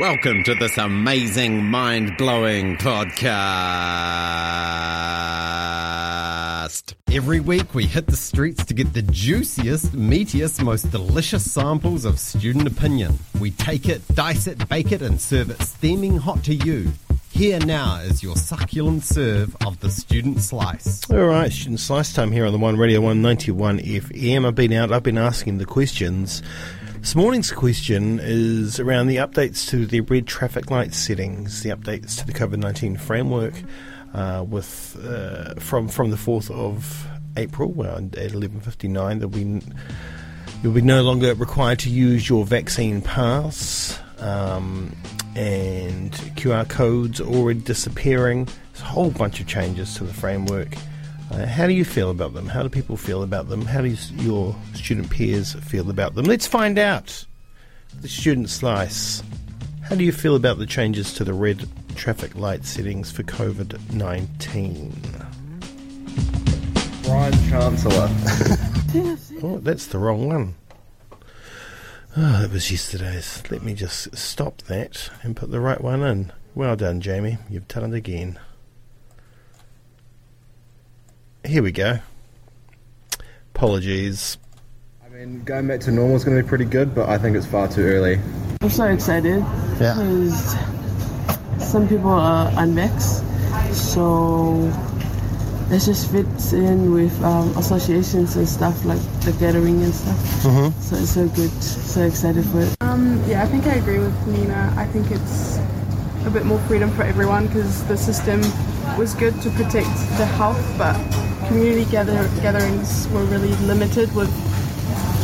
Welcome to this amazing, mind blowing podcast. Every week, we hit the streets to get the juiciest, meatiest, most delicious samples of student opinion. We take it, dice it, bake it, and serve it steaming hot to you. Here now is your succulent serve of the student slice. All right, student slice time here on the One Radio 191 FM. I've been out, I've been asking the questions. This morning's question is around the updates to the red traffic light settings, the updates to the COVID 19 framework uh, with uh, from from the 4th of April well, at 11.59 there'll be, you'll be no longer required to use your vaccine pass um, and QR codes already disappearing. There's a whole bunch of changes to the framework. Uh, how do you feel about them? How do people feel about them? How do your student peers feel about them? Let's find out. The student slice. How do you feel about the changes to the red traffic light settings for COVID 19? Brian Chancellor. oh, that's the wrong one. Oh, that was yesterday's. Let me just stop that and put the right one in. Well done, Jamie. You've done it again. Here we go. Apologies. I mean, going back to normal is going to be pretty good, but I think it's far too early. I'm so excited Yeah. because some people are unvaxxed, so this just fits in with um, associations and stuff like the gathering and stuff. Mm-hmm. So it's so good, so excited for it. Um, yeah, I think I agree with Nina. I think it's a bit more freedom for everyone because the system was good to protect the health, but community gather- gatherings were really limited with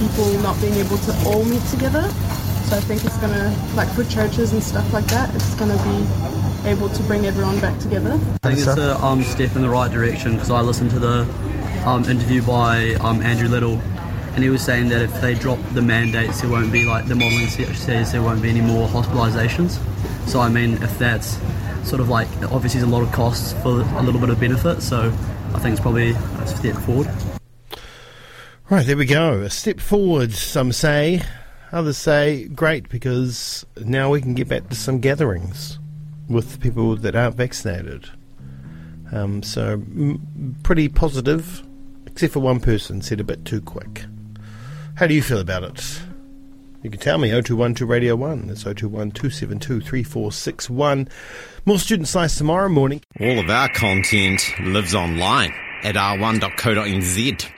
people not being able to all meet together. So I think it's gonna, like for churches and stuff like that, it's gonna be able to bring everyone back together. I think it's a um, step in the right direction because I listened to the um, interview by um, Andrew Little, and he was saying that if they drop the mandates, there won't be like the modelling says there won't be any more hospitalisations. So I mean, if that's sort of like obviously there's a lot of costs for a little bit of benefit, so I think it's probably a step forward. Right, there we go. A step forward, some say. Others say, great, because now we can get back to some gatherings with people that aren't vaccinated. Um, so, m- pretty positive, except for one person said a bit too quick. How do you feel about it? You can tell me 0212 Radio 1. That's 021 272 3461. More student slice tomorrow morning. All of our content lives online at r1.co.nz.